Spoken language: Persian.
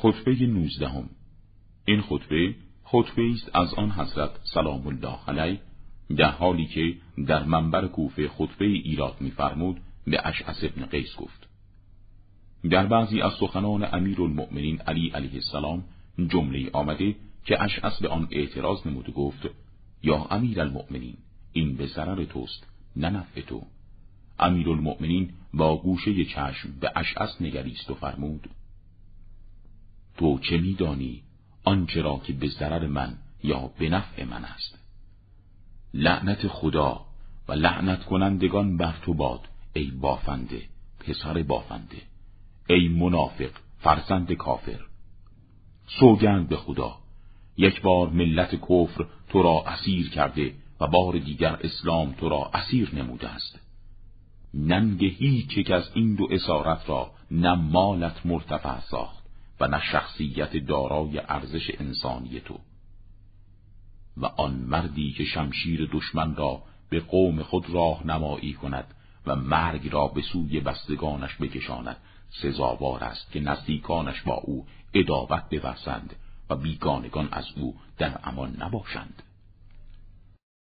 خطبه نوزدهم. این خطبه خطبه است از آن حضرت سلام الله علیه در حالی که در منبر کوفه خطبه ایراد میفرمود به اشعث ابن قیس گفت. در بعضی از سخنان امیر المؤمنین علی علیه السلام جمله آمده که اشعث به آن اعتراض نمود و گفت یا امیر المؤمنین این به ضرر توست نه نفع تو. امیر المؤمنین با گوشه چشم به اشعث نگریست و فرمود تو چه میدانی؟ آنچه را که به ضرر من یا به نفع من است. لعنت خدا و لعنت کنندگان بر تو باد ای بافنده پسر بافنده. ای منافق فرزند کافر. سوگند به خدا. یک بار ملت کفر تو را اسیر کرده و بار دیگر اسلام تو را اسیر نموده است. ننگ هیچ یک از این دو اسارت را نه مالت مرتفع ساخت. و نه شخصیت دارای ارزش انسانی تو. و آن مردی که شمشیر دشمن را به قوم خود راه نمایی کند و مرگ را به سوی بستگانش بکشاند سزاوار است که نزدیکانش با او ادابت بورزند و بیگانگان از او در امان نباشند.